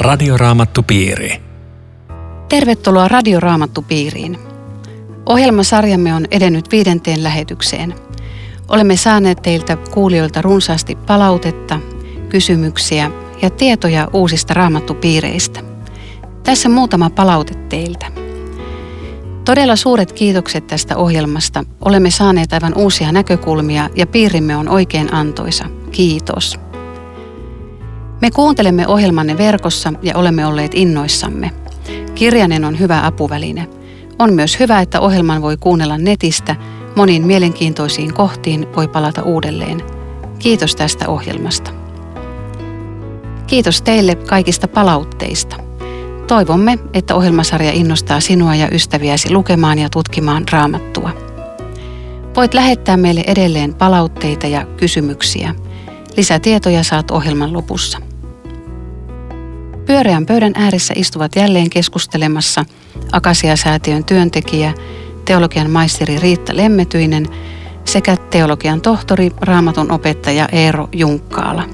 Radioraamattupiiri. Tervetuloa Radioraamattupiiriin. Ohjelmasarjamme on edennyt viidenteen lähetykseen. Olemme saaneet teiltä kuulijoilta runsaasti palautetta, kysymyksiä ja tietoja uusista raamattupiireistä. Tässä muutama palaute teiltä. Todella suuret kiitokset tästä ohjelmasta. Olemme saaneet aivan uusia näkökulmia ja piirimme on oikein antoisa. Kiitos. Me kuuntelemme ohjelmanne verkossa ja olemme olleet innoissamme. Kirjanen on hyvä apuväline. On myös hyvä, että ohjelman voi kuunnella netistä. Moniin mielenkiintoisiin kohtiin voi palata uudelleen. Kiitos tästä ohjelmasta. Kiitos teille kaikista palautteista. Toivomme, että ohjelmasarja innostaa sinua ja ystäviäsi lukemaan ja tutkimaan raamattua. Voit lähettää meille edelleen palautteita ja kysymyksiä. Lisätietoja saat ohjelman lopussa. Pyöreän pöydän ääressä istuvat jälleen keskustelemassa Akasia-säätiön työntekijä, teologian maisteri Riitta Lemmetyinen sekä teologian tohtori, raamatun opettaja Eero Junkkaala.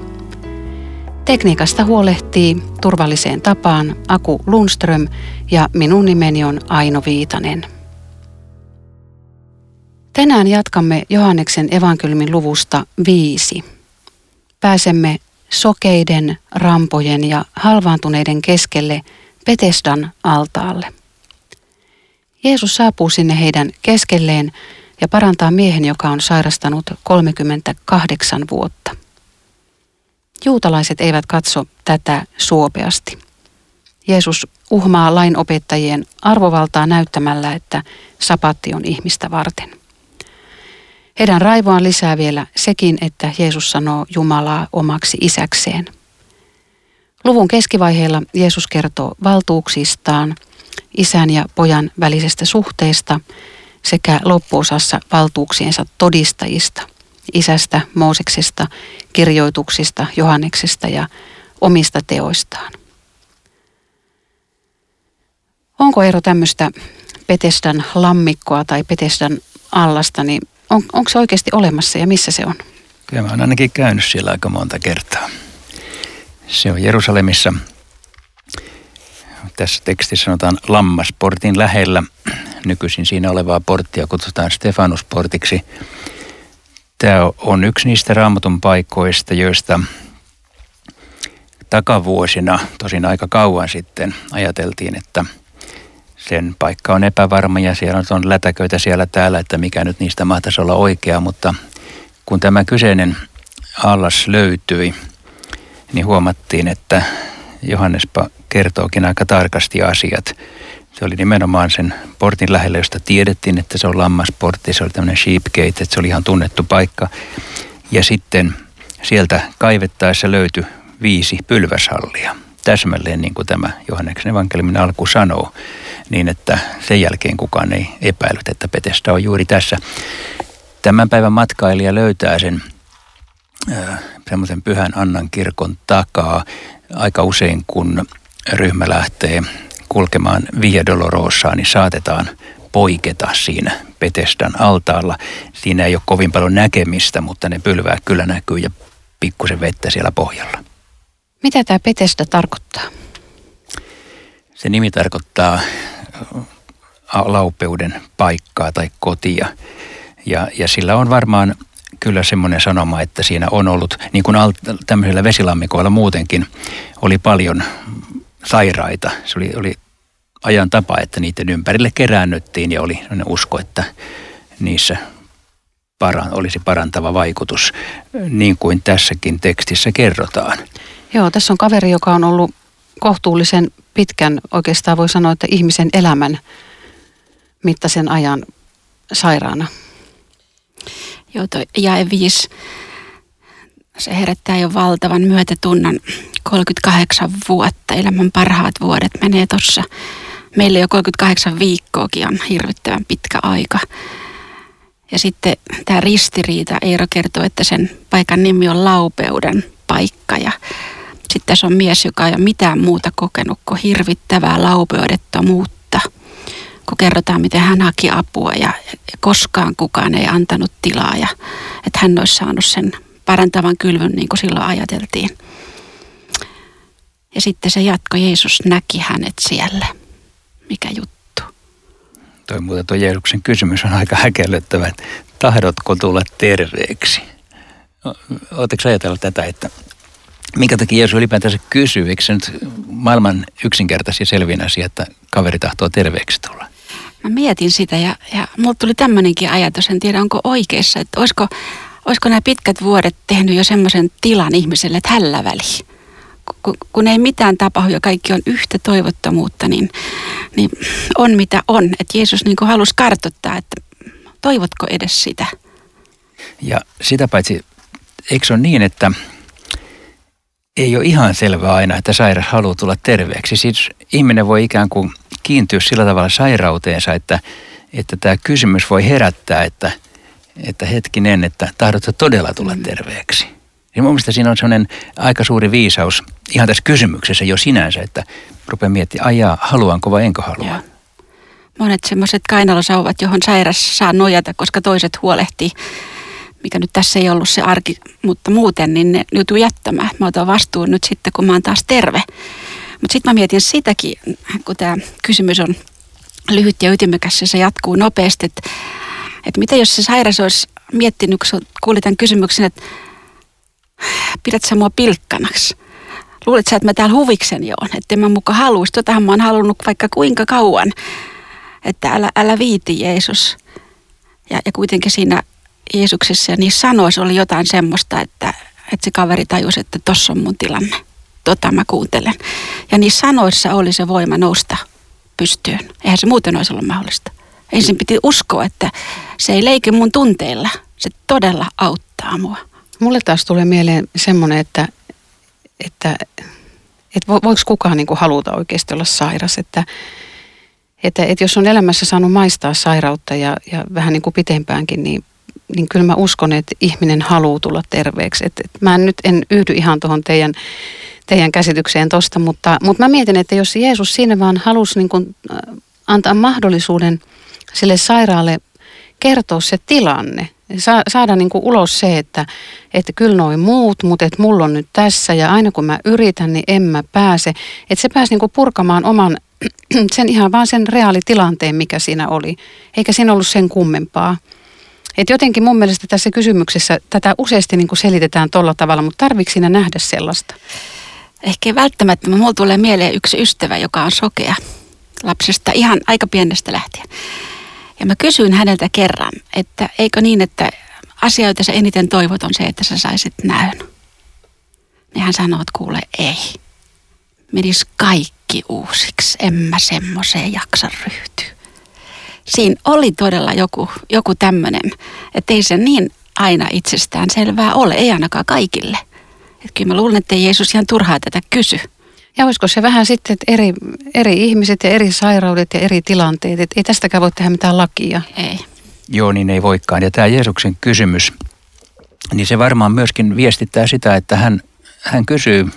Tekniikasta huolehtii turvalliseen tapaan Aku Lundström ja minun nimeni on Aino Viitanen. Tänään jatkamme Johanneksen evankeliumin luvusta viisi. Pääsemme sokeiden, rampojen ja halvaantuneiden keskelle Petesdan altaalle. Jeesus saapuu sinne heidän keskelleen ja parantaa miehen, joka on sairastanut 38 vuotta. Juutalaiset eivät katso tätä suopeasti. Jeesus uhmaa lainopettajien arvovaltaa näyttämällä, että sapatti on ihmistä varten. Heidän raivoaan lisää vielä sekin, että Jeesus sanoo Jumalaa omaksi isäkseen. Luvun keskivaiheella Jeesus kertoo valtuuksistaan, isän ja pojan välisestä suhteesta sekä loppuosassa valtuuksiensa todistajista, isästä, Mooseksesta, kirjoituksista, Johanneksesta ja omista teoistaan. Onko ero tämmöistä Petesdan lammikkoa tai Petesdan allasta, niin on, onko se oikeasti olemassa ja missä se on? Kyllä mä oon ainakin käynyt siellä aika monta kertaa. Se on Jerusalemissa. Tässä tekstissä sanotaan lammasportin lähellä. Nykyisin siinä olevaa porttia kutsutaan Stefanusportiksi. Tämä on yksi niistä raamatun paikoista, joista takavuosina, tosin aika kauan sitten, ajateltiin, että – sen paikka on epävarma ja siellä on lätäköitä siellä täällä, että mikä nyt niistä mahtaisi olla oikea, mutta kun tämä kyseinen allas löytyi, niin huomattiin, että Johannespa kertookin aika tarkasti asiat. Se oli nimenomaan sen portin lähellä, josta tiedettiin, että se on lammasportti, se oli tämmöinen sheepgate, että se oli ihan tunnettu paikka. Ja sitten sieltä kaivettaessa löytyi viisi pylväshallia, täsmälleen niin kuin tämä Johanneksen evankeliumin alku sanoo niin että sen jälkeen kukaan ei epäillyt, että Petestä on juuri tässä. Tämän päivän matkailija löytää sen semmoisen pyhän Annan kirkon takaa aika usein, kun ryhmä lähtee kulkemaan Via Dolorosaa, niin saatetaan poiketa siinä Petesdan altaalla. Siinä ei ole kovin paljon näkemistä, mutta ne pylvää kyllä näkyy ja pikkusen vettä siellä pohjalla. Mitä tämä Petesda tarkoittaa? Se nimi tarkoittaa laupeuden paikkaa tai kotia. Ja, ja sillä on varmaan kyllä semmoinen sanoma, että siinä on ollut, niin kuin alt, tämmöisillä vesilammikoilla muutenkin, oli paljon sairaita. Se oli, oli ajan tapa, että niiden ympärille keräännyttiin ja oli usko, että niissä paran, olisi parantava vaikutus, niin kuin tässäkin tekstissä kerrotaan. Joo, tässä on kaveri, joka on ollut kohtuullisen pitkän, oikeastaan voi sanoa, että ihmisen elämän mittaisen ajan sairaana. Joo, toi jae 5, se herättää jo valtavan myötätunnon. 38 vuotta, elämän parhaat vuodet menee tuossa. Meillä jo 38 viikkoakin on hirvittävän pitkä aika. Ja sitten tämä ristiriita, Eero kertoo, että sen paikan nimi on Laupeuden paikka ja sitten tässä on mies, joka ei ole mitään muuta kokenut kuin hirvittävää laupeudettomuutta. Kun kerrotaan, miten hän haki apua ja koskaan kukaan ei antanut tilaa ja että hän olisi saanut sen parantavan kylvyn niin kuin silloin ajateltiin. Ja sitten se jatko, Jeesus näki hänet siellä. Mikä juttu? Toi muuten tuo Jeesuksen kysymys on aika häkellyttävä, että tahdotko tulla terveeksi? Oletteko ajatella tätä, että minkä takia Jeesus ylipäätänsä kysyy, eikö se nyt maailman yksinkertaisia selviin asia, että kaveri tahtoo terveeksi tulla? Mä mietin sitä ja, ja mulla tuli tämmöinenkin ajatus, en tiedä onko oikeassa, että olisiko, olisiko nämä pitkät vuodet tehnyt jo semmoisen tilan ihmiselle, että hällä väli. Kun, kun ei mitään tapahdu ja kaikki on yhtä toivottomuutta, niin, niin on mitä on. Että Jeesus niin kuin halusi kartoittaa, että toivotko edes sitä. Ja sitä paitsi, eikö se ole niin, että ei ole ihan selvää aina, että sairas haluaa tulla terveeksi. Siis ihminen voi ikään kuin kiintyä sillä tavalla sairauteensa, että, että tämä kysymys voi herättää, että, että hetkinen, että tahdotko todella tulla mm. terveeksi. Niin mun mielestä siinä on sellainen aika suuri viisaus ihan tässä kysymyksessä jo sinänsä, että rupeaa miettimään, ajaa, haluanko vai enkö halua. Ja. Monet semmoiset kainalosauvat, johon sairas saa nojata, koska toiset huolehtii mikä nyt tässä ei ollut se arki, mutta muuten, niin ne joutuu jättämään. Mä otan vastuun nyt sitten, kun mä oon taas terve. Mutta sitten mä mietin sitäkin, kun tämä kysymys on lyhyt ja ytimekäs ja se jatkuu nopeasti, että, että mitä jos se sairas olisi miettinyt, kun kuulit tämän kysymyksen, että pidät sä mua pilkkanaksi? Luulet sä, että mä täällä huvikseni on, että mä muka haluaisi. Totahan mä oon halunnut vaikka kuinka kauan, että älä, älä viiti Jeesus. Ja, ja kuitenkin siinä Jeesuksessa ja niissä sanoissa oli jotain semmoista, että, että se kaveri tajusi, että tossa on mun tilanne. Tota mä kuuntelen. Ja niissä sanoissa oli se voima nousta pystyyn. Eihän se muuten olisi ollut mahdollista. Ensin piti uskoa, että se ei leiki mun tunteilla. Se todella auttaa mua. Mulle taas tulee mieleen semmoinen, että, että, että voiko kukaan niin kuin haluta oikeasti olla sairas. Että, että, että jos on elämässä saanut maistaa sairautta ja, ja vähän niin kuin pitempäänkin, niin niin kyllä mä uskon, että ihminen haluaa tulla terveeksi. Et, et mä nyt en yhdy ihan tuohon teidän, teidän käsitykseen tosta, mutta, mutta mä mietin, että jos Jeesus siinä vaan halusi niin kuin äh, antaa mahdollisuuden sille sairaalle kertoa se tilanne, Sa- saada niin kuin ulos se, että, että kyllä noin muut, mutta että mulla on nyt tässä ja aina kun mä yritän, niin en mä pääse. Että se pääsi niin kuin purkamaan oman, sen ihan vaan sen reaalitilanteen, mikä siinä oli. Eikä siinä ollut sen kummempaa. Et jotenkin mun mielestä tässä kysymyksessä tätä useasti niin kuin selitetään tuolla tavalla, mutta tarvitsi siinä nähdä sellaista? Ehkä välttämättä. Mulla tulee mieleen yksi ystävä, joka on sokea lapsesta ihan aika pienestä lähtien. Ja mä kysyin häneltä kerran, että eikö niin, että asia, jota sä eniten toivot, on se, että sä saisit näyn. Niin hän sanoi, että kuule ei. Menis kaikki uusiksi. En mä semmoiseen jaksa ryhtyä siinä oli todella joku, joku tämmöinen, että ei se niin aina itsestään selvää ole, ei ainakaan kaikille. Että kyllä mä luulen, että Jeesus ihan turhaa tätä kysy. Ja olisiko se vähän sitten, että eri, eri ihmiset ja eri sairaudet ja eri tilanteet, että ei tästäkään voi tehdä mitään lakia. Ei. Joo, niin ei voikaan. Ja tämä Jeesuksen kysymys, niin se varmaan myöskin viestittää sitä, että hän, hän kysyy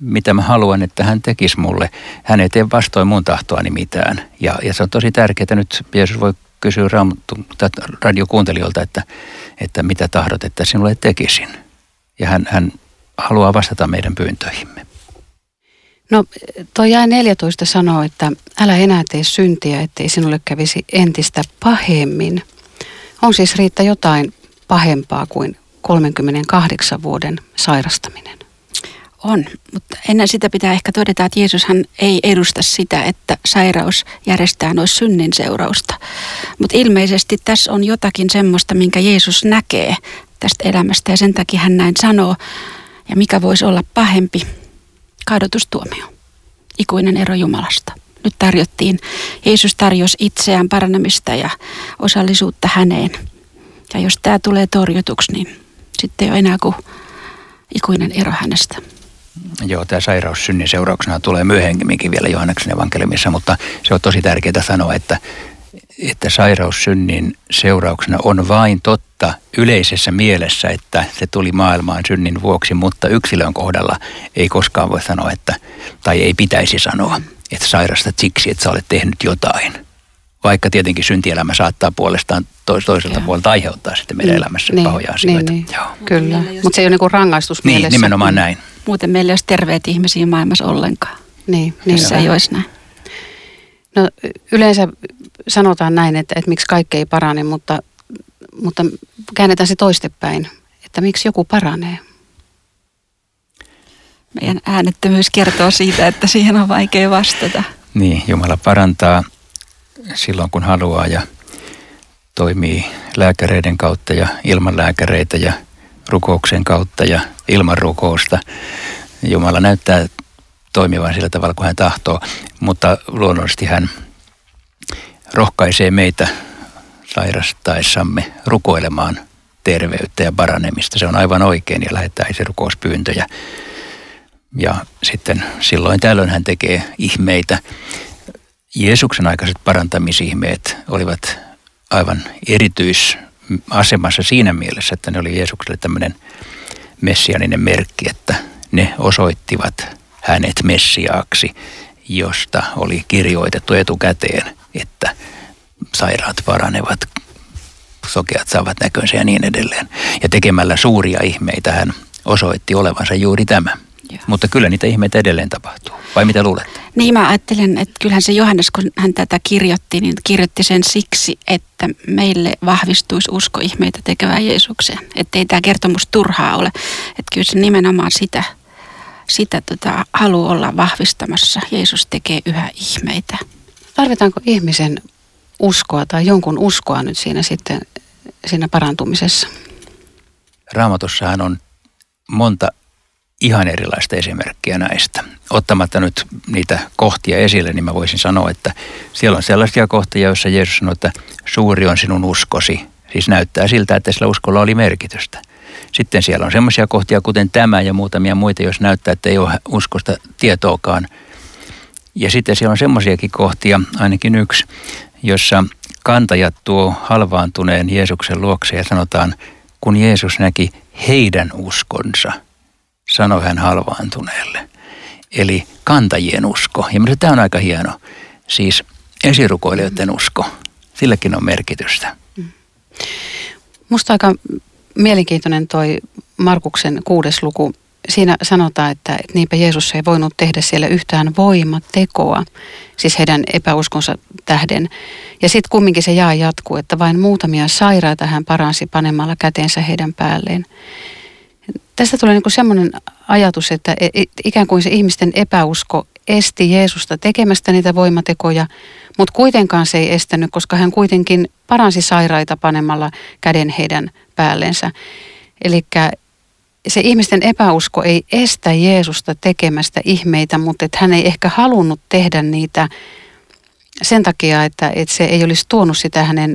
mitä mä haluan, että hän tekisi mulle. Hän ei tee vastoin mun tahtoani mitään. Ja, ja se on tosi tärkeää. Nyt Jeesus voi kysyä radiokuuntelijoilta, että, että mitä tahdot, että sinulle tekisin. Ja hän, hän haluaa vastata meidän pyyntöihimme. No tuo jäi 14 sanoo, että älä enää tee syntiä, ettei sinulle kävisi entistä pahemmin. On siis riittää jotain pahempaa kuin 38 vuoden sairastaminen. On, mutta ennen sitä pitää ehkä todeta, että Jeesushan ei edusta sitä, että sairaus järjestää noin synnin seurausta. Mutta ilmeisesti tässä on jotakin semmoista, minkä Jeesus näkee tästä elämästä ja sen takia hän näin sanoo. Ja mikä voisi olla pahempi? Kadotustuomio. Ikuinen ero Jumalasta. Nyt tarjottiin, Jeesus tarjosi itseään paranemista ja osallisuutta häneen. Ja jos tämä tulee torjutuksi, niin sitten ei ole enää kuin ikuinen ero hänestä. Joo, tämä sairaus synnin seurauksena tulee myöhemminkin vielä Johanneksen evankeliumissa, mutta se on tosi tärkeää sanoa, että, että sairaus synnin seurauksena on vain totta yleisessä mielessä, että se tuli maailmaan synnin vuoksi, mutta yksilön kohdalla ei koskaan voi sanoa, että, tai ei pitäisi sanoa, että sairastat siksi, että sä olet tehnyt jotain. Vaikka tietenkin syntielämä saattaa puolestaan toiselta Joo. puolelta aiheuttaa sitten meidän mm. elämässä niin, pahoja asioita. Niin, niin. Joo. Kyllä, mutta se ei ole niin rangaistus Niin, nimenomaan näin. Muuten meillä ei olisi terveet ihmisiä maailmassa ollenkaan. Niin, Niin niin se ei olisi näin. No, yleensä sanotaan näin, että, että miksi kaikki ei parane, mutta, mutta käännetään se toistepäin, että miksi joku paranee. Meidän äänettömyys kertoo siitä, että siihen on vaikea vastata. Niin, Jumala parantaa silloin kun haluaa ja toimii lääkäreiden kautta ja ilman lääkäreitä ja rukouksen kautta ja ilman rukousta. Jumala näyttää toimivan sillä tavalla kuin hän tahtoo, mutta luonnollisesti hän rohkaisee meitä sairastaessamme rukoilemaan terveyttä ja paranemista. Se on aivan oikein ja lähettää se rukouspyyntöjä. Ja sitten silloin tällöin hän tekee ihmeitä. Jeesuksen aikaiset parantamisihmeet olivat aivan erityisasemassa siinä mielessä, että ne oli Jeesukselle tämmöinen messianinen merkki, että ne osoittivat hänet messiaaksi, josta oli kirjoitettu etukäteen, että sairaat paranevat, sokeat saavat näkönsä ja niin edelleen. Ja tekemällä suuria ihmeitä hän osoitti olevansa juuri tämä. Joo. Mutta kyllä niitä ihmeitä edelleen tapahtuu. Vai mitä luulette? Niin mä ajattelen, että kyllähän se Johannes, kun hän tätä kirjoitti, niin kirjoitti sen siksi, että meille vahvistuisi usko ihmeitä tekevään Jeesukseen. Että ei tämä kertomus turhaa ole. Että kyllä se nimenomaan sitä, sitä tota, haluaa olla vahvistamassa. Jeesus tekee yhä ihmeitä. Tarvitaanko ihmisen uskoa tai jonkun uskoa nyt siinä sitten siinä parantumisessa? Raamatussahan on monta ihan erilaista esimerkkiä näistä. Ottamatta nyt niitä kohtia esille, niin mä voisin sanoa, että siellä on sellaisia kohtia, joissa Jeesus sanoo, että suuri on sinun uskosi. Siis näyttää siltä, että sillä uskolla oli merkitystä. Sitten siellä on semmoisia kohtia, kuten tämä ja muutamia muita, jos näyttää, että ei ole uskosta tietoakaan. Ja sitten siellä on semmoisiakin kohtia, ainakin yksi, jossa kantajat tuo halvaantuneen Jeesuksen luokse ja sanotaan, kun Jeesus näki heidän uskonsa – sanoi hän halvaantuneelle. Eli kantajien usko. Ja minusta tämä on aika hieno. Siis esirukoilijoiden usko. Silläkin on merkitystä. Musta aika mielenkiintoinen toi Markuksen kuudes luku. Siinä sanotaan, että, niinpä Jeesus ei voinut tehdä siellä yhtään voimatekoa, siis heidän epäuskonsa tähden. Ja sitten kumminkin se jaa jatkuu, että vain muutamia sairaita hän paransi panemalla käteensä heidän päälleen. Tästä tulee niin semmoinen ajatus, että e, ikään kuin se ihmisten epäusko esti Jeesusta tekemästä niitä voimatekoja, mutta kuitenkaan se ei estänyt, koska hän kuitenkin paransi sairaita panemalla käden heidän päällensä. Eli se ihmisten epäusko ei estä Jeesusta tekemästä ihmeitä, mutta että hän ei ehkä halunnut tehdä niitä sen takia, että, että se ei olisi tuonut sitä hänen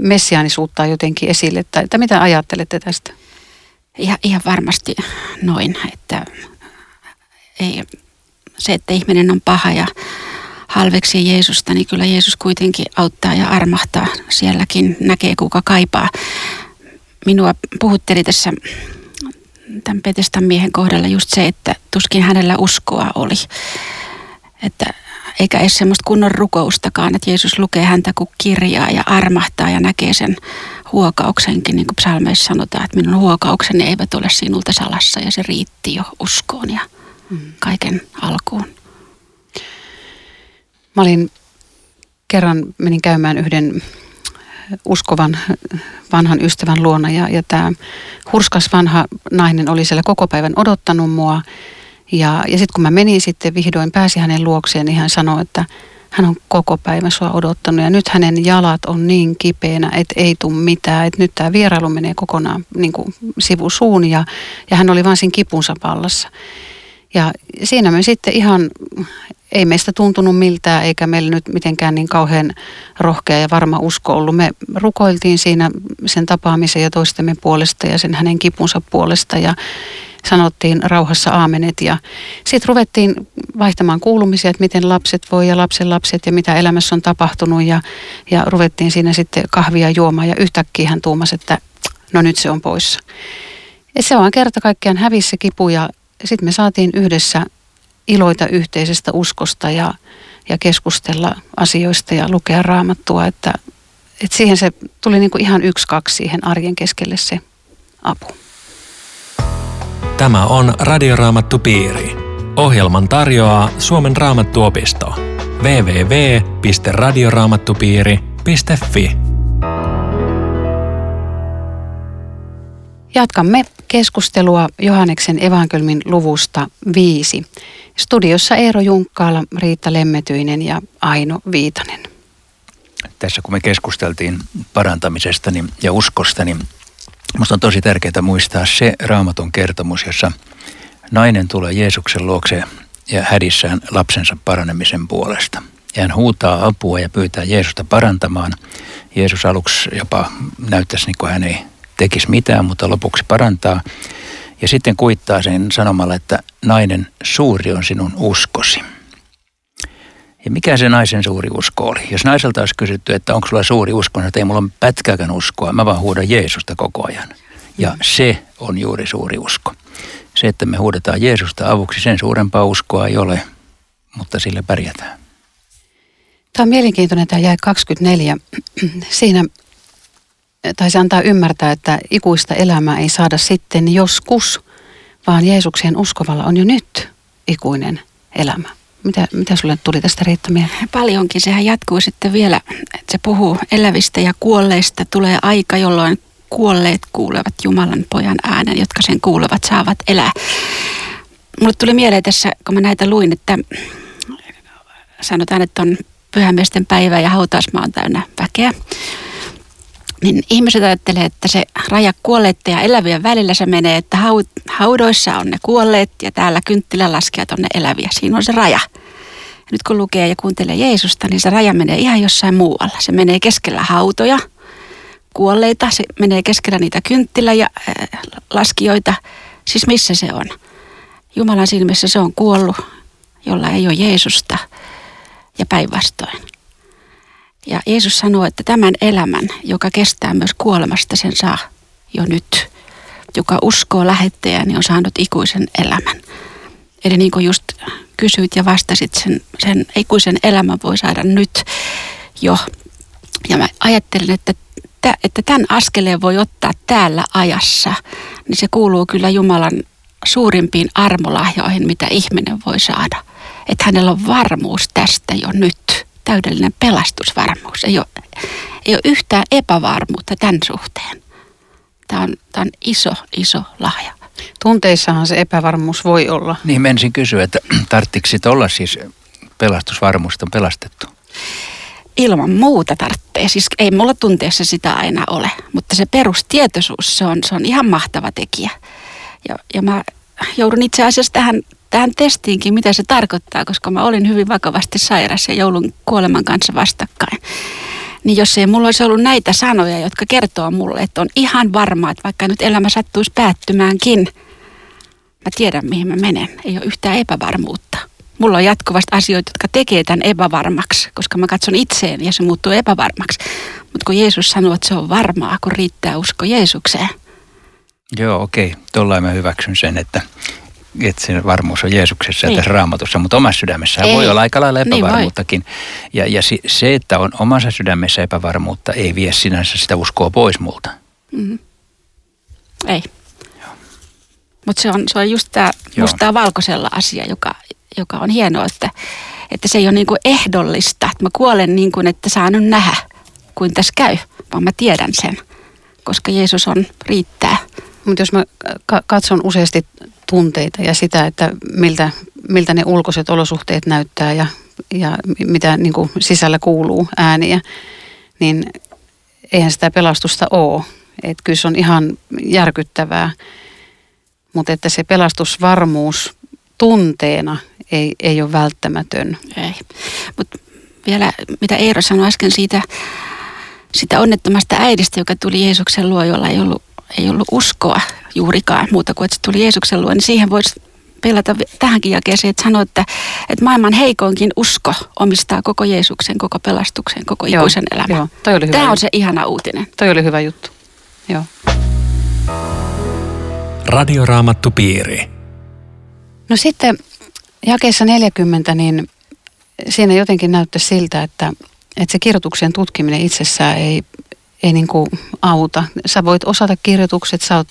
messiaanisuuttaan jotenkin esille. Tai, tai mitä ajattelette tästä? Ihan, ihan varmasti noin, että ei, se, että ihminen on paha ja halveksi Jeesusta, niin kyllä Jeesus kuitenkin auttaa ja armahtaa. Sielläkin näkee, kuka kaipaa. Minua puhutteli tässä tämän Petestan miehen kohdalla just se, että tuskin hänellä uskoa oli. Että eikä edes semmoista kunnon rukoustakaan, että Jeesus lukee häntä kuin kirjaa ja armahtaa ja näkee sen huokauksenkin, niin kuin psalmeissa sanotaan, että minun huokaukseni eivät ole sinulta salassa ja se riitti jo uskoon ja mm. kaiken alkuun. Mä olin kerran, menin käymään yhden uskovan vanhan ystävän luona ja, ja tämä hurskas vanha nainen oli siellä koko päivän odottanut mua. Ja, ja sitten kun mä menin sitten vihdoin, pääsi hänen luokseen, niin hän sanoi, että hän on koko päivän sua odottanut ja nyt hänen jalat on niin kipeänä, että ei tule mitään. Että nyt tämä vierailu menee kokonaan niin kuin sivusuun ja, ja hän oli vain siinä kipunsa pallassa. Ja siinä me sitten ihan, ei meistä tuntunut miltään eikä meillä nyt mitenkään niin kauhean rohkea ja varma usko ollut. Me rukoiltiin siinä sen tapaamisen ja toistemme puolesta ja sen hänen kipunsa puolesta ja, sanottiin rauhassa aamenet ja sitten ruvettiin vaihtamaan kuulumisia, että miten lapset voi ja lapsen lapset ja mitä elämässä on tapahtunut ja, ja ruvettiin siinä sitten kahvia juomaan ja yhtäkkiä hän tuumasi, että no nyt se on poissa. Et se on kerta kaikkiaan hävissä kipu ja sitten me saatiin yhdessä iloita yhteisestä uskosta ja, ja keskustella asioista ja lukea raamattua, että, että siihen se tuli niin kuin ihan yksi kaksi siihen arjen keskelle se apu. Tämä on Radioraamattu piiri. Ohjelman tarjoaa Suomen raamattuopisto. www.radioraamattupiiri.fi Jatkamme keskustelua Johanneksen evankelmin luvusta viisi. Studiossa Eero Junkkaala, Riitta Lemmetyinen ja Aino Viitanen. Tässä kun me keskusteltiin parantamisesta niin, ja uskosta, niin minusta on tosi tärkeää muistaa se raamatun kertomus, jossa nainen tulee Jeesuksen luokse ja hädissään lapsensa paranemisen puolesta. Ja hän huutaa apua ja pyytää Jeesusta parantamaan. Jeesus aluksi jopa näyttäisi niin kuin hän ei tekisi mitään, mutta lopuksi parantaa. Ja sitten kuittaa sen sanomalla, että nainen, suuri on sinun uskosi. Ja mikä se naisen suuri usko oli? Jos naiselta olisi kysytty, että onko sulla suuri usko, niin että ei mulla ole pätkääkään uskoa, mä vaan huudan Jeesusta koko ajan. Ja mm. se on juuri suuri usko. Se, että me huudetaan Jeesusta avuksi, sen suurempaa uskoa ei ole, mutta sillä pärjätään. Tämä on mielenkiintoinen tämä jäi 24. Siinä tai se antaa ymmärtää, että ikuista elämää ei saada sitten joskus, vaan Jeesukseen uskovalla on jo nyt ikuinen elämä. Mitä, mitä sulle tuli tästä Riitta mieleen? Paljonkin. Sehän jatkuu sitten vielä, että se puhuu elävistä ja kuolleista. Tulee aika, jolloin kuolleet kuulevat Jumalan pojan äänen, jotka sen kuulevat saavat elää. Mulle tuli mieleen tässä, kun mä näitä luin, että sanotaan, että on pyhämiesten päivä ja hautausmaa on täynnä väkeä niin ihmiset ajattelee, että se raja kuolleiden ja elävien välillä se menee, että haudoissa on ne kuolleet ja täällä kynttilälaskijat on ne eläviä. Siinä on se raja. Ja nyt kun lukee ja kuuntelee Jeesusta, niin se raja menee ihan jossain muualla. Se menee keskellä hautoja, kuolleita, se menee keskellä niitä kynttilä ja äh, laskijoita. Siis missä se on? Jumalan silmissä se on kuollut, jolla ei ole Jeesusta ja päinvastoin. Ja Jeesus sanoo, että tämän elämän, joka kestää myös kuolemasta, sen saa jo nyt. Joka uskoo lähettäjään, niin on saanut ikuisen elämän. Eli niin kuin just kysyit ja vastasit, sen, sen ikuisen elämän voi saada nyt jo. Ja mä ajattelen, että, että tämän askeleen voi ottaa täällä ajassa, niin se kuuluu kyllä Jumalan suurimpiin armolahjoihin, mitä ihminen voi saada. Että hänellä on varmuus tästä jo nyt täydellinen pelastusvarmuus. Ei ole, ei ole yhtään epävarmuutta tämän suhteen. Tämä on, tämä on iso, iso lahja. Tunteissahan se epävarmuus voi olla. Niin, mensin kysyä, että tarvitsiko olla siis pelastusvarmuus, on pelastettu? Ilman muuta tarvitsee. Siis ei mulla tunteessa sitä aina ole, mutta se perustietoisuus, se on, se on ihan mahtava tekijä. Ja, ja mä joudun itse asiassa tähän tähän testiinkin, mitä se tarkoittaa, koska mä olin hyvin vakavasti sairas ja joulun kuoleman kanssa vastakkain. Niin jos ei mulla olisi ollut näitä sanoja, jotka kertoo mulle, että on ihan varma, että vaikka nyt elämä sattuisi päättymäänkin, mä tiedän mihin mä menen. Ei ole yhtään epävarmuutta. Mulla on jatkuvasti asioita, jotka tekee tämän epävarmaksi, koska mä katson itseen ja se muuttuu epävarmaksi. Mutta kun Jeesus sanoo, että se on varmaa, kun riittää usko Jeesukseen. Joo, okei. Tuolla mä hyväksyn sen, että että se varmuus on Jeesuksessa ja niin. tässä raamatussa, mutta omassa sydämessä ei. voi olla aika lailla niin epävarmuuttakin. Niin ja, ja se, että on omassa sydämessä epävarmuutta, ei vie sinänsä sitä uskoa pois multa. Mm-hmm. Ei. Mutta se on, se on just tämä mustaa valkoisella asia, joka, joka on hienoa, että, että se ei ole niinku ehdollista, että mä kuolen niin kuin, että saan nyt nähdä, kuin tässä käy, vaan mä tiedän sen, koska Jeesus on, riittää. Mutta jos mä katson useasti tunteita ja sitä, että miltä, miltä ne ulkoiset olosuhteet näyttää ja, ja mitä niin kuin sisällä kuuluu ääniä, niin eihän sitä pelastusta ole. Että kyllä se on ihan järkyttävää, mutta että se pelastusvarmuus tunteena ei, ei ole välttämätön. Ei. Mutta vielä mitä Eero sanoi äsken siitä, sitä onnettomasta äidistä, joka tuli Jeesuksen luo, jolla ei ollut, ei ollut uskoa juurikaan muuta kuin, että se tuli Jeesuksen luo, niin siihen voisi pelata tähänkin jakeeseen, että sanoo, että, että maailman heikoinkin usko omistaa koko Jeesuksen, koko pelastuksen, koko joo, ikuisen elämän. Joo, toi oli hyvä Tämä juttu. on se ihana uutinen. Toi oli hyvä juttu. Joo. Radioraamattu piiri. No sitten jakeessa 40, niin siinä jotenkin näyttää siltä, että, että se kirjoituksen tutkiminen itsessään ei, ei niin kuin auta. Sä voit osata kirjoitukset, sä oot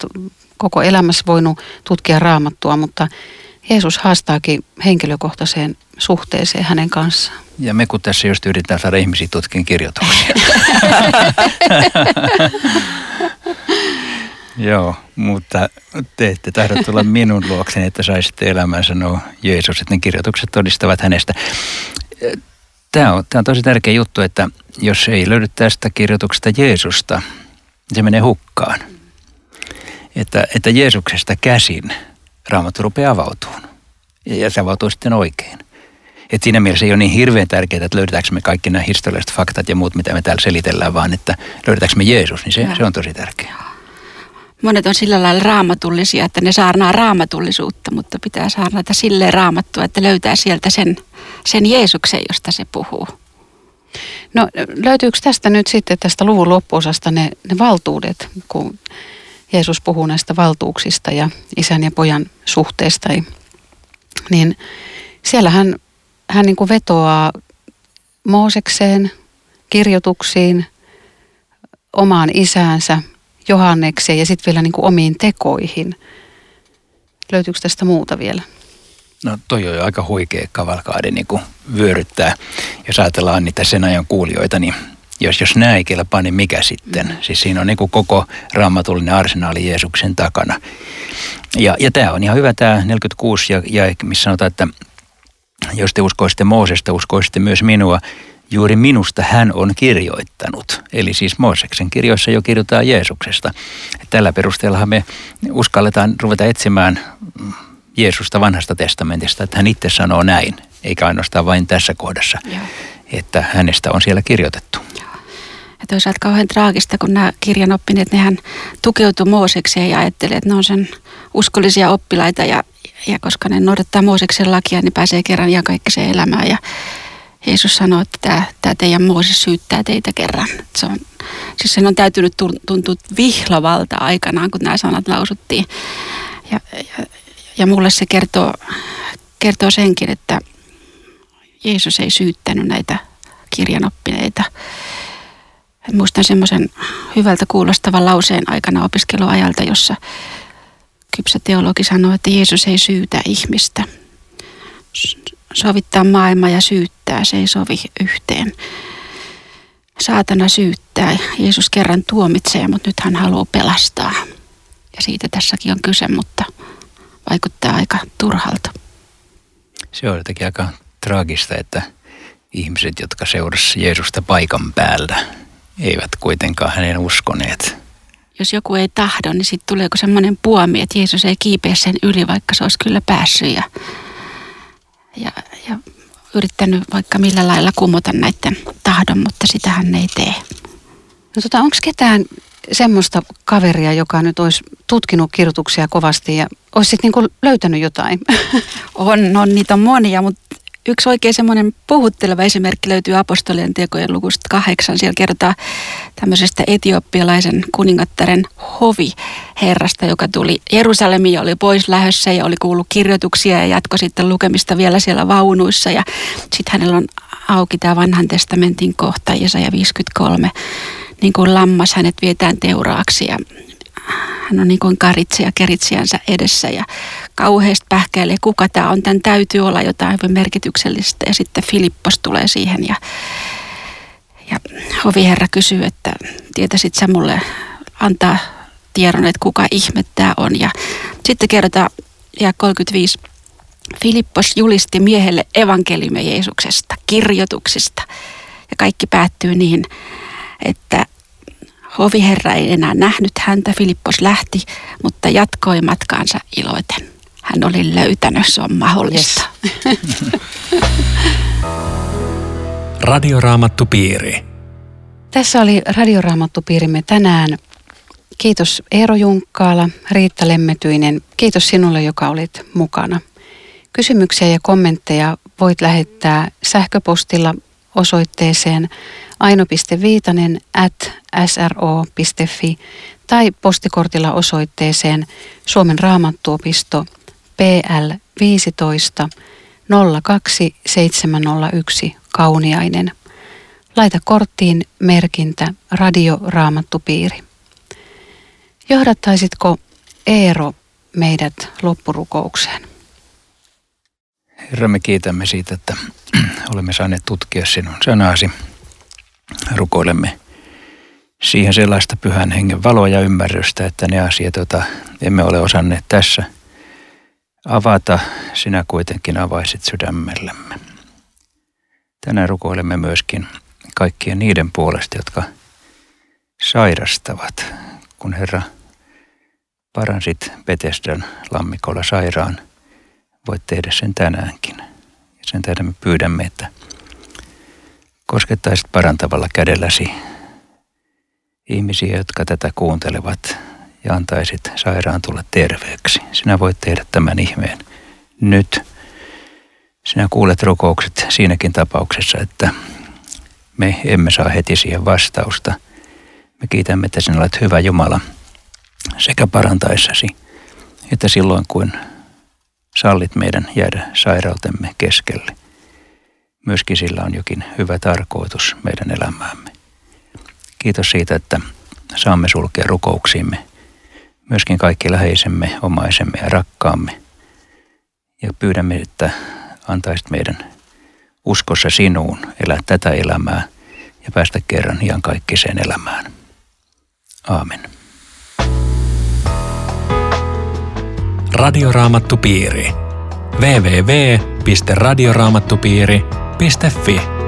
koko elämässä voinut tutkia raamattua, mutta Jeesus haastaakin henkilökohtaiseen suhteeseen hänen kanssaan. Ja me kun tässä just yritetään saada ihmisiä tutkin kirjoituksia. Joo, mutta te ette tahdo tulla minun luokseni, että saisitte elämään sanoa Jeesus, että ne kirjoitukset todistavat hänestä. Tämä on, tämä on tosi tärkeä juttu, että jos ei löydy tästä kirjoituksesta Jeesusta, se menee hukkaan. Että, että Jeesuksesta käsin raamattu rupeaa avautumaan. Ja se avautuu sitten oikein. Et siinä mielessä ei ole niin hirveän tärkeää, että löydetäänkö me kaikki nämä historialliset faktat ja muut, mitä me täällä selitellään, vaan että löydetäänkö me Jeesus, niin se, se on tosi tärkeää. Monet on sillä lailla raamatullisia, että ne saarnaa raamatullisuutta, mutta pitää saarnata silleen raamattua, että löytää sieltä sen, sen Jeesuksen, josta se puhuu. No löytyykö tästä nyt sitten tästä luvun loppuosasta ne, ne valtuudet, kun Jeesus puhuu näistä valtuuksista ja isän ja pojan suhteesta, niin siellä hän, hän niin kuin vetoaa Moosekseen, kirjoituksiin, omaan isäänsä, Johannekseen ja sitten vielä niin kuin omiin tekoihin. Löytyykö tästä muuta vielä? No toi on jo aika huikea kavalkaadi niin kuin vyöryttää. Jos ajatellaan niitä sen ajan kuulijoita, niin jos, jos nämä ei kelpaa, niin mikä sitten? Mm. Siis siinä on niin kuin koko raamatullinen arsenaali Jeesuksen takana. Ja, ja tämä on ihan hyvä tämä 46, ja, ja missä sanotaan, että jos te uskoisitte Moosesta, uskoisitte myös minua, juuri minusta hän on kirjoittanut. Eli siis Mooseksen kirjoissa jo kirjoitetaan Jeesuksesta. Tällä perusteellahan me uskalletaan ruveta etsimään Jeesusta vanhasta testamentista, että hän itse sanoo näin, eikä ainoastaan vain tässä kohdassa, Joo. että hänestä on siellä kirjoitettu. Ja toisaalta kauhean traagista, kun nämä kirjanoppineet, nehän tukeutuu Moosekseen ja ajattelee, että ne on sen uskollisia oppilaita ja, ja koska ne noudattaa Mooseksen lakia, niin pääsee kerran ja kaikki se elämään. Ja Jeesus sanoi, että tämä, tämä teidän Mooses syyttää teitä kerran. Se on, siis sen on täytynyt tuntua vihlavalta aikanaan, kun nämä sanat lausuttiin. Ja, ja, ja mulle se kertoo, kertoo senkin, että Jeesus ei syyttänyt näitä kirjanoppineita. Muistan semmoisen hyvältä kuulostavan lauseen aikana opiskeluajalta, jossa kypsä teologi sanoi, että Jeesus ei syytä ihmistä. Sovittaa maailma ja syyttää, se ei sovi yhteen. Saatana syyttää, Jeesus kerran tuomitsee, mutta nyt hän haluaa pelastaa. Ja siitä tässäkin on kyse, mutta vaikuttaa aika turhalta. Se on jotenkin aika traagista, että ihmiset, jotka seurasivat Jeesusta paikan päällä, eivät kuitenkaan hänen uskoneet. Jos joku ei tahdo, niin sitten tuleeko semmoinen puomi, että Jeesus ei kiipeä sen yli, vaikka se olisi kyllä päässyt ja, ja, ja yrittänyt vaikka millä lailla kumota näiden tahdon, mutta sitä hän ei tee. No tota, onko ketään semmoista kaveria, joka nyt olisi tutkinut kirjoituksia kovasti ja olisi sitten niinku löytänyt jotain? On, on, niitä on monia, mutta yksi oikein semmoinen puhutteleva esimerkki löytyy apostolien tekojen lukusta kahdeksan. Siellä kerrotaan tämmöisestä etiopialaisen kuningattaren hoviherrasta, joka tuli Jerusalemiin ja oli pois lähössä ja oli kuullut kirjoituksia ja jatkoi sitten lukemista vielä siellä vaunuissa. Ja sitten hänellä on auki tämä vanhan testamentin kohta, Jesaja 53, niin kuin lammas hänet vietään teuraaksi ja hän on niin kuin karitse ja keritsijänsä edessä ja kauheasti pähkäilee, kuka tämä on. Tämän täytyy olla jotain hyvin merkityksellistä. Ja sitten Filippos tulee siihen ja, ja hoviherra kysyy, että tietäisit sä mulle antaa tiedon, että kuka ihme tämä on. Ja sitten kerrotaan ja 35 Filippos julisti miehelle evankeliumia Jeesuksesta, kirjoituksista. Ja kaikki päättyy niin, että Hoviherra ei enää nähnyt häntä, Filippos lähti, mutta jatkoi matkaansa iloiten. Hän oli löytänyt, se on mahdollista. Yes. Radioraamattupiiri. Tässä oli Radioraamattupiirimme tänään. Kiitos Eero Junkkaala, Riitta Lemmetyinen. Kiitos sinulle, joka olit mukana. Kysymyksiä ja kommentteja voit lähettää sähköpostilla osoitteeseen aino.viitanen at sro.fi tai postikortilla osoitteeseen Suomen raamattuopisto PL 15 02701 Kauniainen. Laita korttiin merkintä Radio Raamattupiiri. Johdattaisitko Eero meidät loppurukoukseen. Herra, me kiitämme siitä, että olemme saaneet tutkia sinun sanasi. Rukoilemme siihen sellaista pyhän hengen valoa ja ymmärrystä, että ne asiat, joita emme ole osanneet tässä avata, sinä kuitenkin avaisit sydämellemme. Tänään rukoilemme myöskin kaikkien niiden puolesta, jotka sairastavat, kun Herra paransit Betesdan lammikolla sairaan, voit tehdä sen tänäänkin. Sen tähden me pyydämme, että koskettaisit parantavalla kädelläsi ihmisiä, jotka tätä kuuntelevat ja antaisit sairaan tulla terveeksi. Sinä voit tehdä tämän ihmeen nyt. Sinä kuulet rukoukset siinäkin tapauksessa, että me emme saa heti siihen vastausta. Me kiitämme, että sinä olet hyvä Jumala sekä parantaessasi, että silloin kun sallit meidän jäädä sairautemme keskelle. Myöskin sillä on jokin hyvä tarkoitus meidän elämäämme. Kiitos siitä, että saamme sulkea rukouksiimme myöskin kaikki läheisemme, omaisemme ja rakkaamme. Ja pyydämme, että antaisit meidän uskossa sinuun elää tätä elämää ja päästä kerran ihan kaikkiseen elämään. Aamen. Radioraamattupiiri fi.